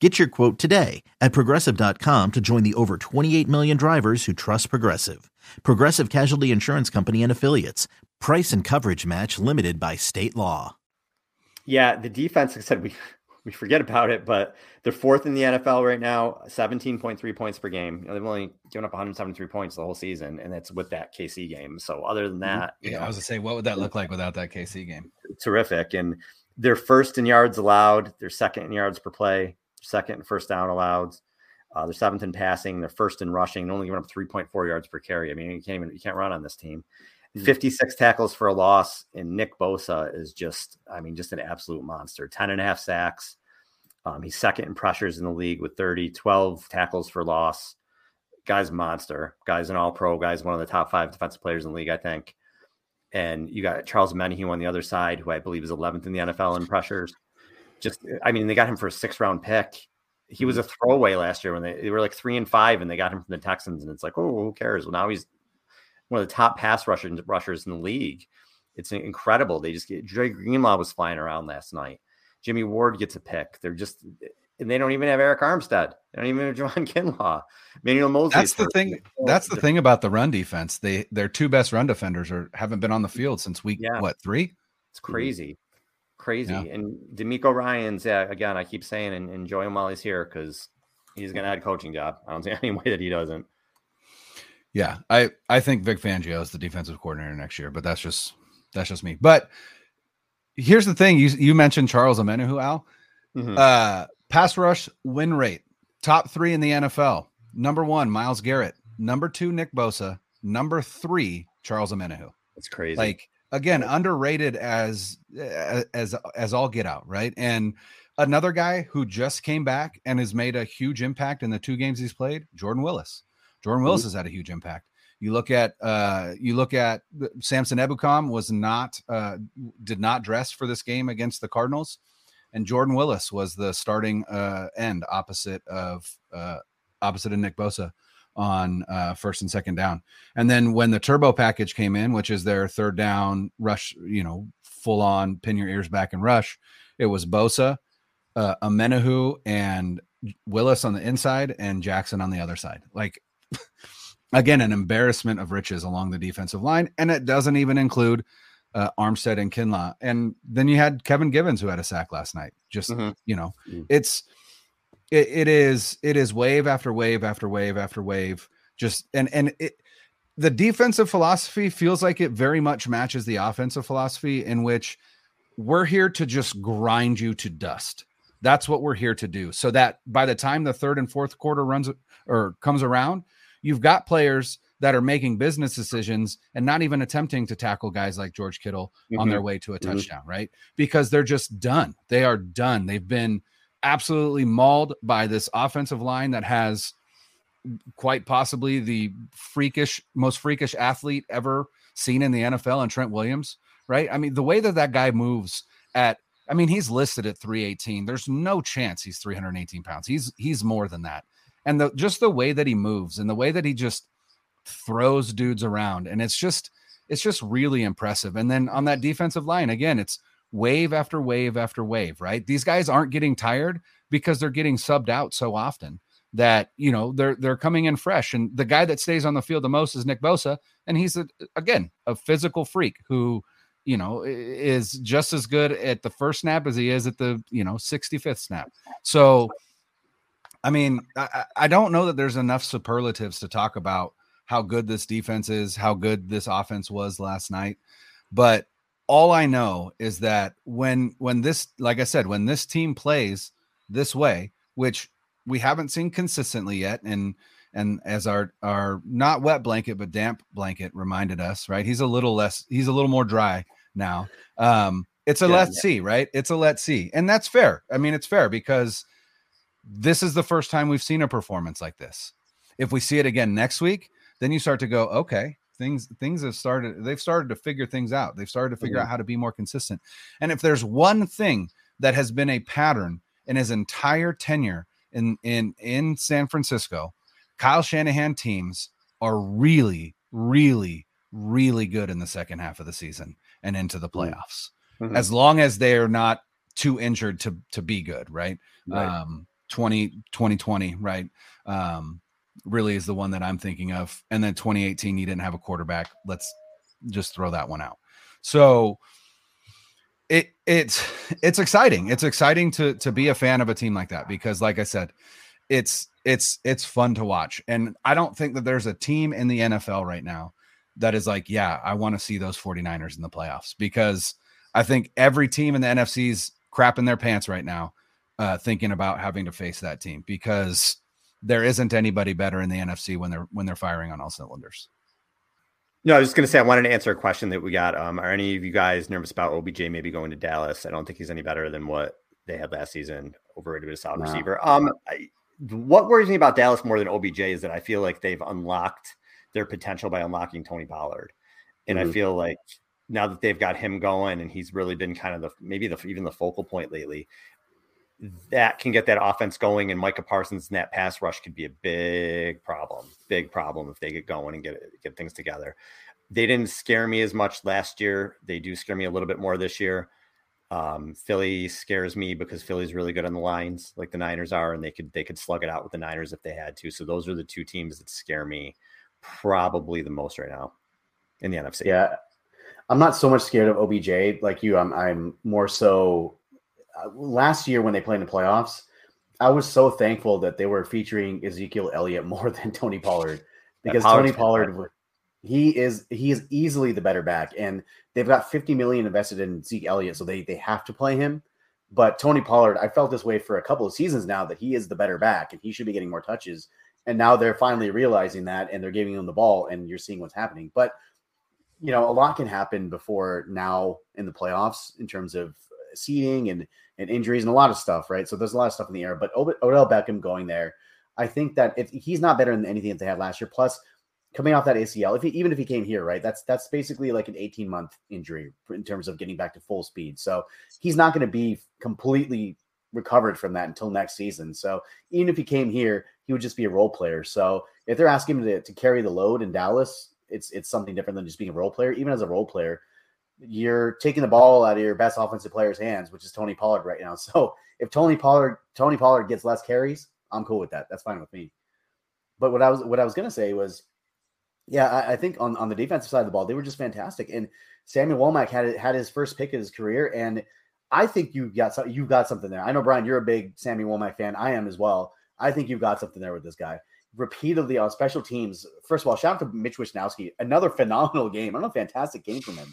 Get your quote today at progressive.com to join the over 28 million drivers who trust Progressive. Progressive Casualty Insurance Company and Affiliates. Price and coverage match limited by state law. Yeah, the defense, like I said, we <laughs> we forget about it, but they're fourth in the NFL right now, 17.3 points per game. You know, they've only given up 173 points the whole season, and it's with that KC game. So other than Mm-hmm. that, you Yeah, know, I was going to say, what would that look like without that KC game? terrific. And they're first in yards allowed, they're second in yards per play, second in first down allowed. Uh, they're seventh in passing, they're first in rushing, only giving up 3.4 yards per carry. I mean, you can't even you can't run on this team. 56 tackles for a loss, and Nick Bosa is just, I mean, just an absolute monster. 10 and a half sacks. Um, he's second in pressures in the league with 30, 12 tackles for loss. Guy's a monster. Guy's an all pro. Guy's one of the top five defensive players in the league, I think. And you got Charles Omenihu on the other side, who I believe is 11th in the NFL in pressures. Just, I mean, they got him for a six round pick. He was a throwaway last year when they, they were like three and five, and they got him from the Texans. And it's like, oh, who cares? Well, now he's one of the top pass rushers, rushers in the league. It's incredible. They just get Dre Greenlaw was flying around last night. Jimmy Ward gets a pick. They're just, and they don't even have Arik Armstead. They don't even have <laughs> Javon Kinlaw. Manuel Moseley. That's the thing. That's the thing about the run defense. They their two best run defenders are haven't been on the mm-hmm. field since week Yeah. what three? It's crazy, crazy. Yeah. And DeMeco Ryans, yeah, again, I keep saying and enjoy him while he's here because he's going to add a coaching job. I don't see <laughs> any way that he doesn't. Yeah, I I think Vic Fangio is the defensive coordinator next year, but that's just that's just me. But here's the thing: you you mentioned Charles Omenihu, Al. Mhm. Uh, pass rush win rate, top three in the NFL. Number one, Myles Garrett. Number two, Nick Bosa. Number three, Charles Omenihu. That's crazy. Like again, underrated as as as all get out, right? And another guy who just came back and has made a huge impact in the two games he's played, Jordan Willis. Jordan Willis has had a huge impact. You look at uh you look at Samson Ebukam was not uh did not dress for this game against the Cardinals and Jordan Willis was the starting uh end opposite of uh opposite of Nick Bosa on uh first and second down. And then when the turbo package came in, which is their third down rush, you know, full on pin your ears back and rush, it was Bosa, uh Omenihu and Willis on the inside and Jackson on the other side. Like <laughs> again, an embarrassment of riches along the defensive line, and it doesn't even include uh, Armstead and Kinlaw. And then you had Kevin Givens who had a sack last night. Just Mhm. you know, Mm. it's it, it is it is wave after wave after wave after wave. Just and and it the defensive philosophy feels like it very much matches the offensive philosophy in which we're here to just grind you to dust. That's what we're here to do. So that by the time the third and fourth quarter runs or comes around, you've got players that are making business decisions and not even attempting to tackle guys like George Kittle on their way to a Mhm. touchdown, right? Because they're just done. They are done. They've been absolutely mauled by this offensive line that has quite possibly the freakish, most freakish athlete ever seen in the NFL and Trent Williams, right? I mean, the way that that guy moves at, I mean, he's listed at 318. There's no chance he's 318 pounds. He's he's more than that. And the just the way that he moves and the way that he just throws dudes around, and it's just it's just really impressive. And then on that defensive line, again, it's wave after wave after wave, right? These guys aren't getting tired because they're getting subbed out so often that you know they're they're coming in fresh and the guy that stays on the field the most is Nick Bosa and he's a, again a physical freak who you know is just as good at the first snap as he is at the you know 65th snap so I mean I, I I don't know that there's enough superlatives to talk about how good this defense is how good this offense was last night but all I know is that when when this like I said when this team plays this way which we haven't seen consistently yet and and as our our not wet blanket but damp blanket reminded us right? He's a little less he's a little more dry now. Um it's a Yeah, let's yeah. see right? It's a let's see. And that's fair. I mean it's fair because this is the first time we've seen a performance like this. If we see it again next week then you start to go okay things things have started they've started to figure things out they've started to figure Mhm. out how to be more consistent and if there's one thing that has been a pattern in his entire tenure in in in San Francisco, Kyle Shanahan teams are really, really, really good in the second half of the season and into the playoffs. Mhm. As long as they are not too injured to to be good, right? Right. Um 20 2020, right? Um really is the one that I'm thinking of. And then 2018 you didn't have a quarterback. Let's just throw that one out. So it it's it's exciting. It's exciting to to be a fan of a team like that because like I said, it's it's it's fun to watch. And I don't think that there's a team in the NFL right now that is like, yeah, I want to see those 49ers in the playoffs because I think every team in the NFC's crapping their pants right now, uh, thinking about having to face that team because there isn't anybody better in the NFC when they're when they're firing on all cylinders. No, I was just going to say I wanted to answer a question that we got. Um, are any of you guys nervous about OBJ maybe going to Dallas? I don't think he's any better than what they had last season. Overrated with a solid wow. receiver. Um, I, what worries me about Dallas more than OBJ is that I feel like they've unlocked their potential by unlocking Tony Pollard, and mm-hmm. I feel like now that they've got him going and he's really been kind of the maybe the even the focal point lately, that can get that offense going. And Micah Parsons and that pass rush could be a big problem, big problem if they get going and get get things together. They didn't scare me as much last year. They do scare me a little bit more this year. Um, Philly scares me because Philly's really good on the lines, like the Niners are, and they could they could slug it out with the Niners if they had to. So those are the two teams that scare me probably the most right now in the NFC. Yeah, I'm not so much scared of OBJ like you. I'm I'm more so. Last year when they played in the playoffs, I was so thankful that they were featuring Ezekiel Elliott more <laughs> than Tony Pollard because Tony Pollard, he is he is easily the better back, and they've got 50 million invested in Zeke Elliott, so they they have to play him. But Tony Pollard, I felt this way for a couple of seasons now that he is the better back and he should be getting more touches. And now they're finally realizing that and they're giving him the ball, and you're seeing what's happening. But you know, a lot can happen before now in the playoffs in terms of seeding and and injuries and a lot of stuff, right? So there's a lot of stuff in the air. But Odell Beckham going there, I think that if he's not better than anything that they had last year, plus coming off that ACL, if he, even if he came here, right, that's that's basically like an 18 month injury in terms of getting back to full speed. So he's not going to be completely recovered from that until next season. So even if he came here, he would just be a role player. So if they're asking him to, to carry the load in Dallas, it's it's something different than just being a role player. Even as a role player, you're taking the ball out of your best offensive player's hands, which is Tony Pollard right now. <laughs> So if Tony Pollard Tony Pollard gets less carries, I'm cool with that. That's fine with me. But what I was what I was gonna say was, yeah, I, I think on, on the defensive side of the ball, they were just fantastic. And Samuel Womack had had his first pick of his career, and I think you got you got something there. I know Brian, you're a big Samuel Womack fan. I am as well. I think you've got something there with this guy repeatedly on special teams. First of all, shout out to Mitch Wishnowsky, another phenomenal game, another fantastic game from him,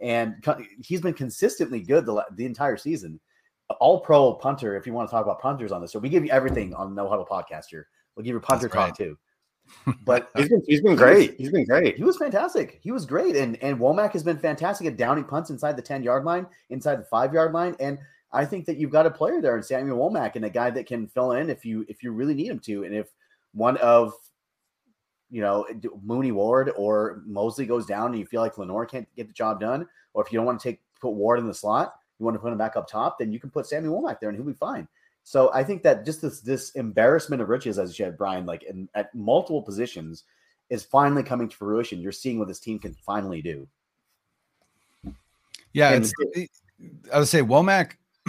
and he's been consistently good the, the entire season. All pro punter. If you want to talk about punters on this, so we give you everything on the No Huddle podcast here. We'll give you punter talk too. <laughs> But he's been he's been great. He's been great. He was fantastic. He was great, and and Womack has been fantastic at downing punts inside the ten yard line, inside the five yard line, and I think that you've got a player there in Samuel Womack and a guy that can fill in if you if you really need him to, and if one of you know Mooney Ward or Moseley goes down and you feel like Lenoir can't get the job done, or if you don't want to take put Ward in the slot, you want to put him back up top, then you can put Sammy Womack there and he'll be fine. So I think that just this this embarrassment of riches, as you said, Brian, like in, at multiple positions, is finally coming to fruition. You're seeing what this team can finally do. Yeah, and, I would say Womack. <clears throat>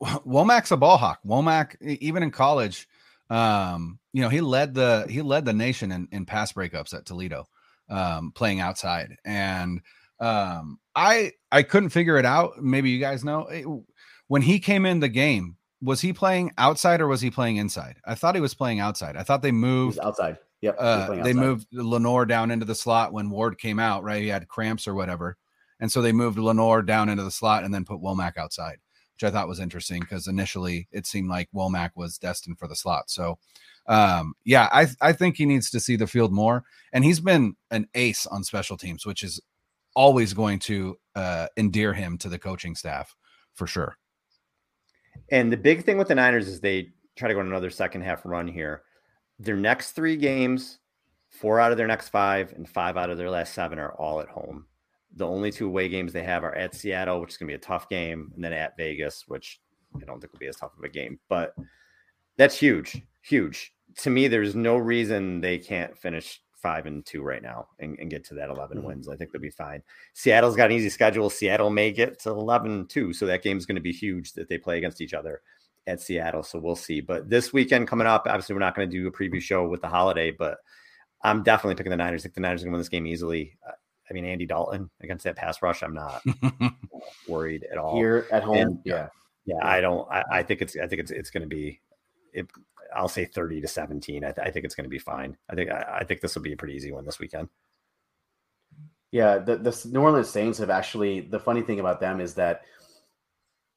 Womack's a ball hawk. Womack, even in college, um, you know, he led the he led the nation in, in pass breakups at Toledo, um, playing outside. And um, I I couldn't figure it out. Maybe you guys know it, when he came in the game, was he playing outside or was he playing inside? I thought he was playing outside. I thought they moved outside. Yep. Uh, they moved Lenoir down into the slot when Ward came out, right? He had cramps or whatever. And so they moved Lenoir down into the slot and then put Womack outside which I thought was interesting because initially it seemed like Womack was destined for the slot. So, um, yeah, I I think he needs to see the field more, and he's been an ace on special teams, which is always going to uh, endear him to the coaching staff for sure. And the big thing with the Niners is they try to go on another second half run here. Their next three games, four out of their next five, and five out of their last seven are all at home. The only two away games they have are at Seattle, which is going to be a tough game, and then at Vegas, which I don't think will be as tough of a game. But that's huge, huge. To me, there's no reason they can't finish five and two right now and, and get to that 11 mm-hmm. wins. I think they'll be fine. Seattle's got an easy schedule. Seattle may get to 11 too. So that game's going to be huge that they play against each other at Seattle. So we'll see. But this weekend coming up, obviously, we're not going to do a preview show with the holiday, but I'm definitely picking the Niners. I think the Niners are going to win this game easily. I mean, Andy Dalton against that pass rush, I'm not <laughs> worried at all. Here at home, And, yeah. yeah, I don't. I, I think it's. I think it's. It's going to be. It, I'll say thirty to seventeen. I, th- I think it's going to be fine. I think. I, I think this will be a pretty easy one this weekend. Yeah, the, the New Orleans Saints have actually. The funny thing about them is that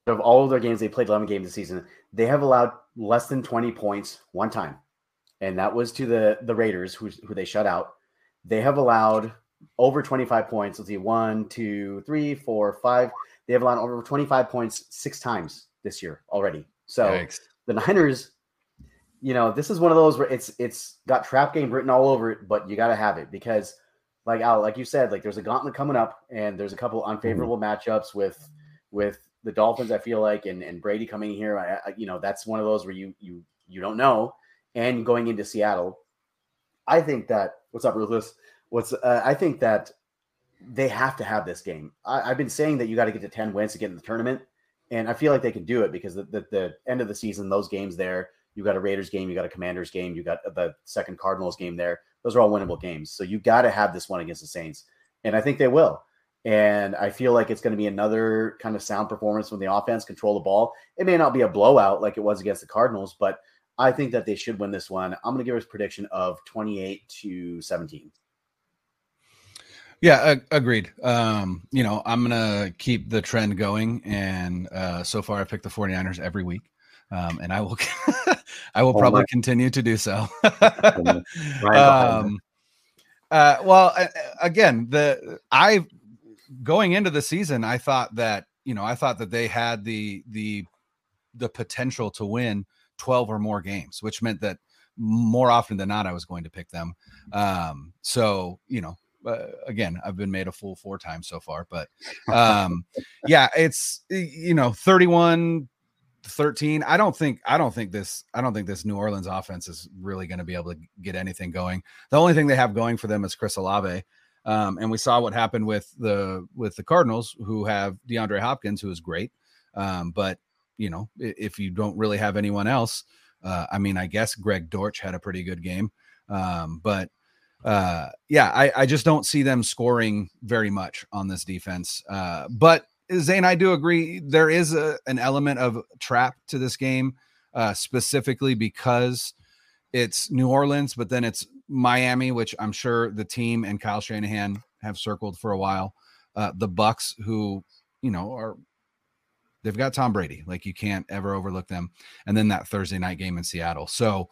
of all of their games, they played 11 games this season. They have allowed less than 20 points one time, and that was to the the Raiders, who who they shut out. They have allowed over 25 points. Let's see, one, two, three, four, five. They have allowed over 25 points six times this year already. So Yikes. the Niners, you know, this is one of those where it's it's got trap game written all over it, but you got to have it because, like Al, like you said, like there's a gauntlet coming up, and there's a couple unfavorable matchups with with the Dolphins. I feel like, and and Brady coming here, I, I, you know, that's one of those where you you you don't know, and going into Seattle, I think that what's up, Ruthless? What's uh, I think that they have to have this game. I, I've been saying that you got to get to ten wins to get in the tournament, and I feel like they can do it because the, the, the end of the season, those games there, you got a Raiders game, you got a Commanders game, you got the second Cardinals game there. Those are all winnable games. So you got to have this one against the Saints, and I think they will. And I feel like it's going to be another kind of sound performance when the offense control the ball. It may not be a blowout like it was against the Cardinals, but I think that they should win this one. I'm going to give us prediction of 28 to 17. Yeah, ag- agreed. Um, you know, I'm going to keep the trend going. And uh, so far, I picked the 49ers every week. Um, and I will, <laughs> I will Oh, probably my- continue to do so. Um, uh, well, again, the I going into the season, I thought that you know, I thought that they had the the the potential to win 12 or more games, which meant that more often than not, I was going to pick them. Um, so you know, uh, again, I've been made a fool four times so far, but <laughs> um, yeah, it's you know, 31 13 i don't think i don't think this i don't think this new orleans offense is really going to be able to get anything going. The only thing they have going for them is chris olave um, and we saw what happened with the with the cardinals who have deandre hopkins who is great um, but you know if you don't really have anyone else uh, i mean i guess greg dortch had a pretty good game um, but uh, yeah I, I just don't see them scoring very much on this defense uh, but Zain, I do agree. There is a, an element of trap to this game, uh, specifically because it's New Orleans, but then it's Miami, which I'm sure the team and Kyle Shanahan have circled for a while. Uh, the Bucs, who you know are they've got Tom Brady, like you can't ever overlook them, and then that Thursday night game in Seattle. So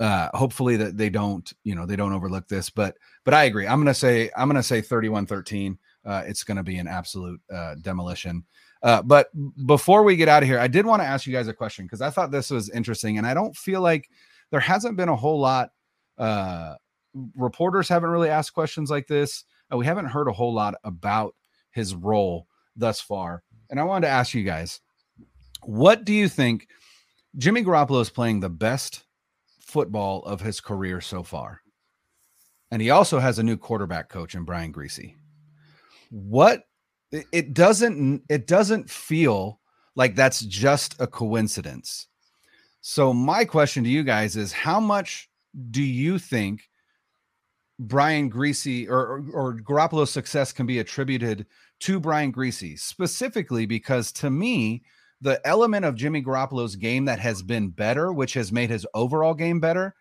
uh hopefully that they don't you know they don't overlook this but but i agree. I'm gonna say i'm gonna say 31 13 uh it's gonna be an absolute uh demolition. Uh but before we get out of here i did want to ask you guys a question because i thought this was interesting and i don't feel like there hasn't been a whole lot uh reporters haven't really asked questions like this uh, we haven't heard a whole lot about his role thus far and i wanted to ask you guys what do you think jimmy garoppolo is playing the best football of his career so far. And he also has a new quarterback coach in Brian Griese. What it- doesn't it doesn't feel like that's just a coincidence. So my question to you guys is how much do you think Brian Griese or, or, or Garoppolo's success can be attributed to Brian Griese specifically because to me, the element of Jimmy Garoppolo's game that has been better, which has made his overall game better,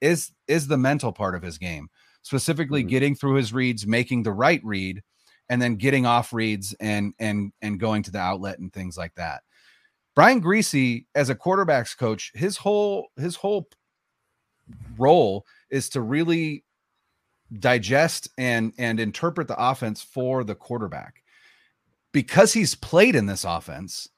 is is the mental part of his game. Specifically, Mhm. getting through his reads, making the right read, and then getting off reads and and and going to the outlet and things like that. Brian Griese, as a quarterbacks coach, his whole his whole role is to really digest and and interpret the offense for the quarterback. Because he's played in this offense,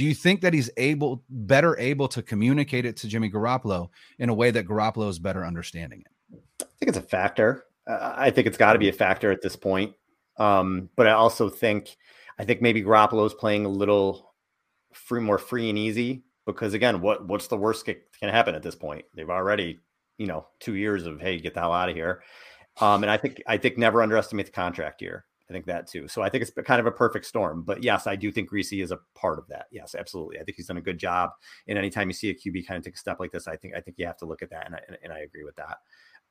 do you think that he's able better able to communicate it to Jimmy Garoppolo in a way that Garoppolo is better understanding it? I think it's a factor. Uh, I think it's got to be a factor at this point. Um, but I also think, I think maybe Garoppolo is playing a little free, more free and easy because again, what what's the worst that can happen at this point? They've already, you know, two years of hey, get the hell out of here. Um, and I think I think never underestimate the contract year. I think that too. So I think it's kind of a perfect storm. But yes, I do think Griese is a part of that. Yes, absolutely. I think he's done a good job. And anytime you see a QB kind of take a step like this, I think I think you have to look at that, and I, and, I agree with that.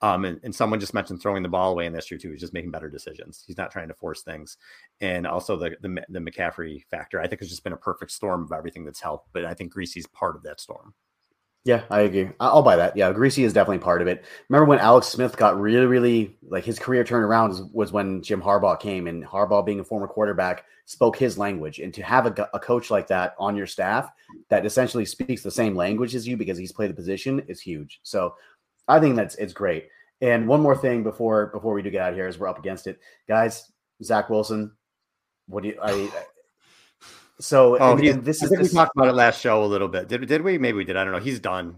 Um, and, and someone just mentioned throwing the ball away in this year too. He's just making better decisions. He's not trying to force things, and also the the, the McCaffrey factor. I think has just been a perfect storm of everything that's helped. But I think Griese's part of that storm. Yeah, I agree. I'll buy that. Yeah, Griese is definitely part of it. Remember when Alex Smith got really, really like his career turned around was, was when Jim Harbaugh came, and Harbaugh, being a former quarterback, spoke his language. And to have a, a coach like that on your staff that essentially speaks the same language as you because he's played the position is huge. So I think that's it's great. And one more thing before before we do get out here, as we're up against it, guys. Zach Wilson, what do you? I, so oh, and, and this is this, we talked about it last show a little bit. Did did we? Maybe we did. I don't know. He's done.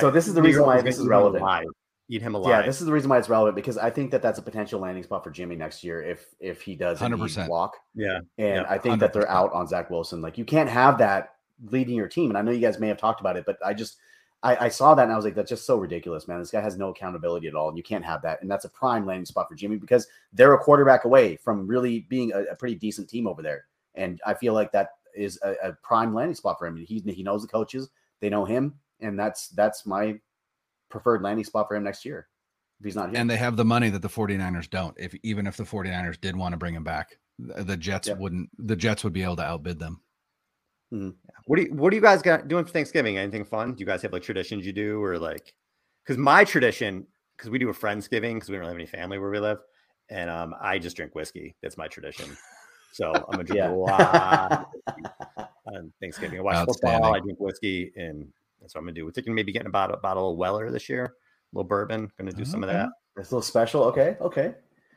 So this is the reason why this is relevant. Alive. Eat him alive. Yeah, this is the reason why it's relevant because I think that that's a potential landing spot for Jimmy next year if if he does 100% walk. Yeah, and yeah, I think 100%. that they're out on Zach Wilson. Like you can't have that leading your team. And I know you guys may have talked about it, but I just I, I, saw that and I was like, that's just so ridiculous, man. This guy has no accountability at all. And you can't have that. And that's a prime landing spot for Jimmy because they're a quarterback away from really being a, a pretty decent team over there. And I feel like that is a, a, prime landing spot for him. He, he knows the coaches, they know him. And that's that's my preferred landing spot for him next year if he's not here. And they have the money that the 49ers don't. If even if the 49ers did want to bring him back, the Jets wouldn't the Jets would be able to outbid them. Mm-hmm. What do you What do you guys got doing for Thanksgiving? Anything fun? Do you guys have like traditions you do, or like? Because my tradition, because we do a friendsgiving, because we don't have any family where we live, and um, I just drink whiskey. That's my tradition. So I'm gonna drink yeah. a lot <laughs> on Thanksgiving. I watch football. I drink whiskey, and that's what I'm gonna do. We're thinking maybe getting about a bottle of Weller this year, a little bourbon. Gonna do some of that. It's a little special. Okay, okay.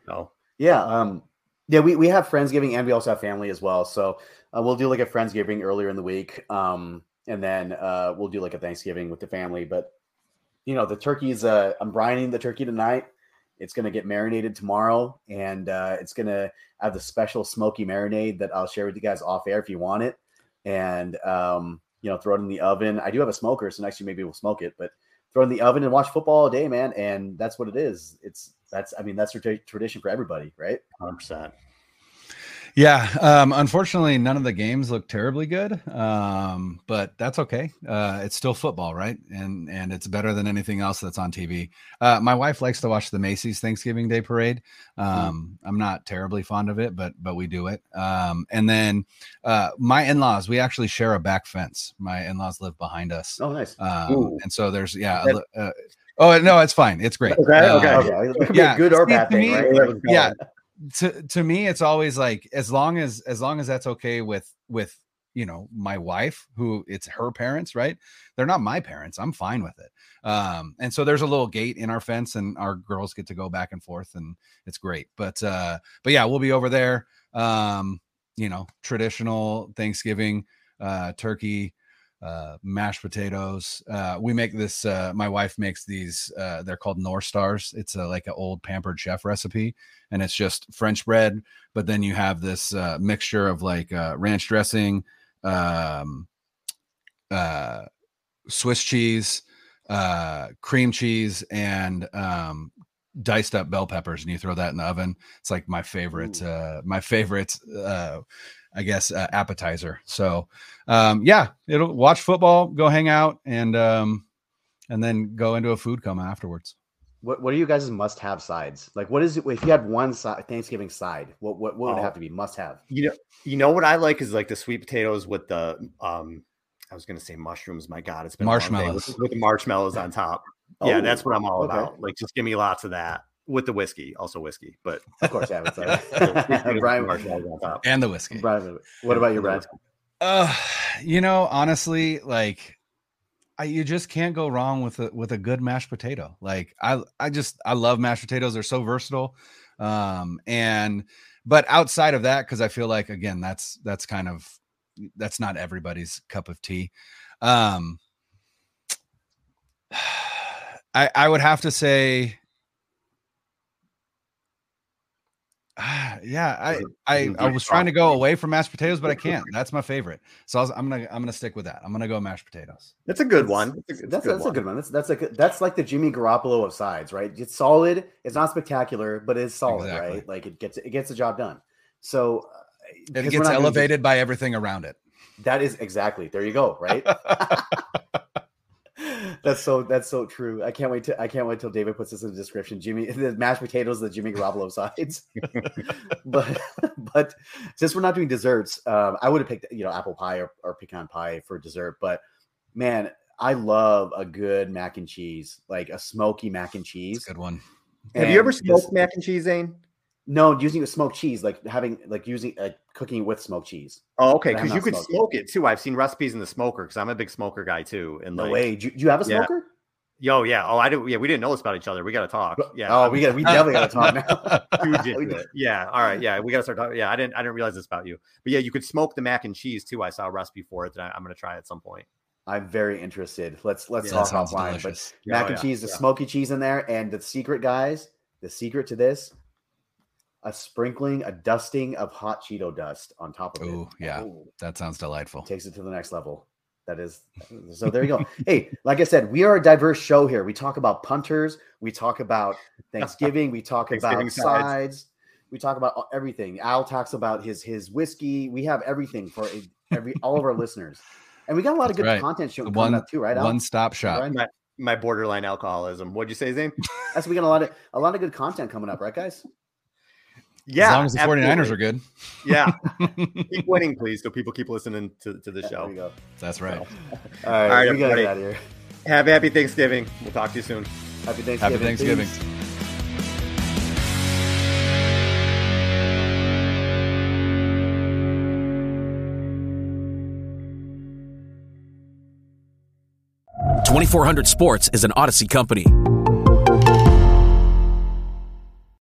Oh, yeah. Um, yeah, we, we have Friendsgiving and we also have family as well. So uh, we'll do like a Friendsgiving earlier in the week. Um, and then uh, we'll do like a Thanksgiving with the family. But, you know, the turkey's, uh, I'm brining the turkey tonight. It's going to get marinated tomorrow. And uh, it's going to have the special smoky marinade that I'll share with you guys off air if you want it. And, um, you know, throw it in the oven. I do have a smoker. So next year maybe we'll smoke it. But throw it in the oven and watch football all day, man. And that's what it is. It's, that's I mean that's a tradition for everybody, right? Hundred percent. Yeah, um, unfortunately, none of the games look terribly good, um, but that's okay. Uh, it's still football, right? And and it's better than anything else that's on TV. Uh, my wife likes to watch the Macy's Thanksgiving Day Parade. Hmm. Um. I'm not terribly fond of it, but but we do it. Um, and then uh, my in-laws, we actually share a back fence. My in-laws live behind us. Oh, nice. Um, and so there's yeah. Uh, Oh no, it's fine. It's great. Okay, uh, okay, okay. Yeah, good or bad thing, me, right? Yeah. To to me, it's always like as long as as long as that's okay with with you know my wife who it's her parents right? They're not my parents i'm fine with it. Um and so there's a little gate in our fence and our girls get to go back and forth and it's great. But uh but yeah we'll be over there um you know traditional thanksgiving uh turkey uh, mashed potatoes. Uh, we make this. Uh, my wife makes these. Uh, they're called North Stars. It's a, like an old pampered chef recipe, and it's just French bread. But then you have this uh, mixture of like uh, ranch dressing, um, uh, Swiss cheese, uh, cream cheese, and um, diced up bell peppers, and you throw that in the oven. It's like my favorite. Uh, my favorite. I guess, uh, appetizer. So, um, yeah, it'll watch football, go hang out, and um, and then go into a food coma afterwards. What What are you guys' must have sides? Like, what is it if you had one side, Thanksgiving side? What What, what would oh, it have to be must have? You know, you know what I like is like the sweet potatoes with the um. I was gonna say mushrooms. My God, it's been marshmallows with, with, the marshmallows on top. Oh, yeah, that's what I'm all okay. about. Like, just give me lots of that with the whiskey, also whiskey, but of course, yeah. Uh, <laughs> <laughs> Brian, <laughs> and the whiskey. Brian, what about you, Brian? Uh, you know, honestly, like I, you just can't go wrong with a with a good mashed potato. Like I, I just I love mashed potatoes. They're so versatile. Um, and but outside of that, because I feel like again, that's that's kind of that's not everybody's cup of tea. Um, <sighs> I I would have to say yeah, I I, I was trying to go away from mashed potatoes, but I can't. That's my favorite. So I am gonna I'm gonna stick with that. I'm gonna go mashed potatoes. That's a good one. That's a, that's, a, good, that's one. a good one. That's that's like that's like the Jimmy Garoppolo of sides, right? It's solid. It's not spectacular, but it's solid, exactly. right? Like it gets it gets the job done. So uh, it gets elevated by everything around it. That is exactly there. You go. Right. <laughs> that's so that's so true. I can't wait to I can't wait till David puts this in the description. Jimmy <laughs> the mashed potatoes, the Jimmy Garoppolo sides. <laughs> but but since we're not doing desserts, um, I would have picked you know apple pie or, or pecan pie for dessert. But man, I love a good mac and cheese, like a smoky mac and cheese. good one. Have you ever smoked mac and cheese, Zain? No, using a smoked cheese, like having like using like cooking with smoked cheese. Oh, okay, because you not could smoke it too. I've seen recipes in the smoker because I'm a big smoker guy too. And No like, way. Do you, do you have a Yeah. smoker? Yo, yeah. Oh, I do. Yeah, we didn't know this about each other. We got to talk. Yeah. Oh, we got we definitely got to talk now. <laughs> huge <laughs> We into did. it. Yeah. All right. Yeah, we got to start talking. Yeah, I didn't. I didn't realize this about you. But yeah, you could smoke the mac and cheese too. I saw a recipe for it that I, I'm going to try at some point. I'm very interested. Let's let's Yeah, talk that sounds offline. But mac Oh, and yeah, cheese, the yeah. smoky cheese in there, and the secret, guys, the secret to this, a sprinkling, a dusting of hot Cheeto dust on top of it. Oh, yeah. Ooh, That sounds delightful. takes it to the next level. That is so. There you go. <laughs> hey, like I said, we are a diverse show here. We talk about punters. We talk about Thanksgiving. We talk <laughs> Thanksgiving about sides. sides. We talk about everything. Al talks about his his whiskey. We have everything for every all of our listeners, and we got a lot of good right. content show coming one up too, right? Al? one stop shop. Right? My my borderline alcoholism. What'd you say, Zain? That's we got a lot of a lot of good content coming up, right, guys? Yeah. as long as the 49ers are good. Yeah. <laughs> keep winning, please, so people keep listening to, to the There show. go. That's right. <laughs> All right, right, we gotta everybody. get out of here. Have a happy Thanksgiving. We'll talk to you soon. Happy Thanksgiving. Happy Thanksgiving. Peace. Twenty four hundred Sports is an Audacy company.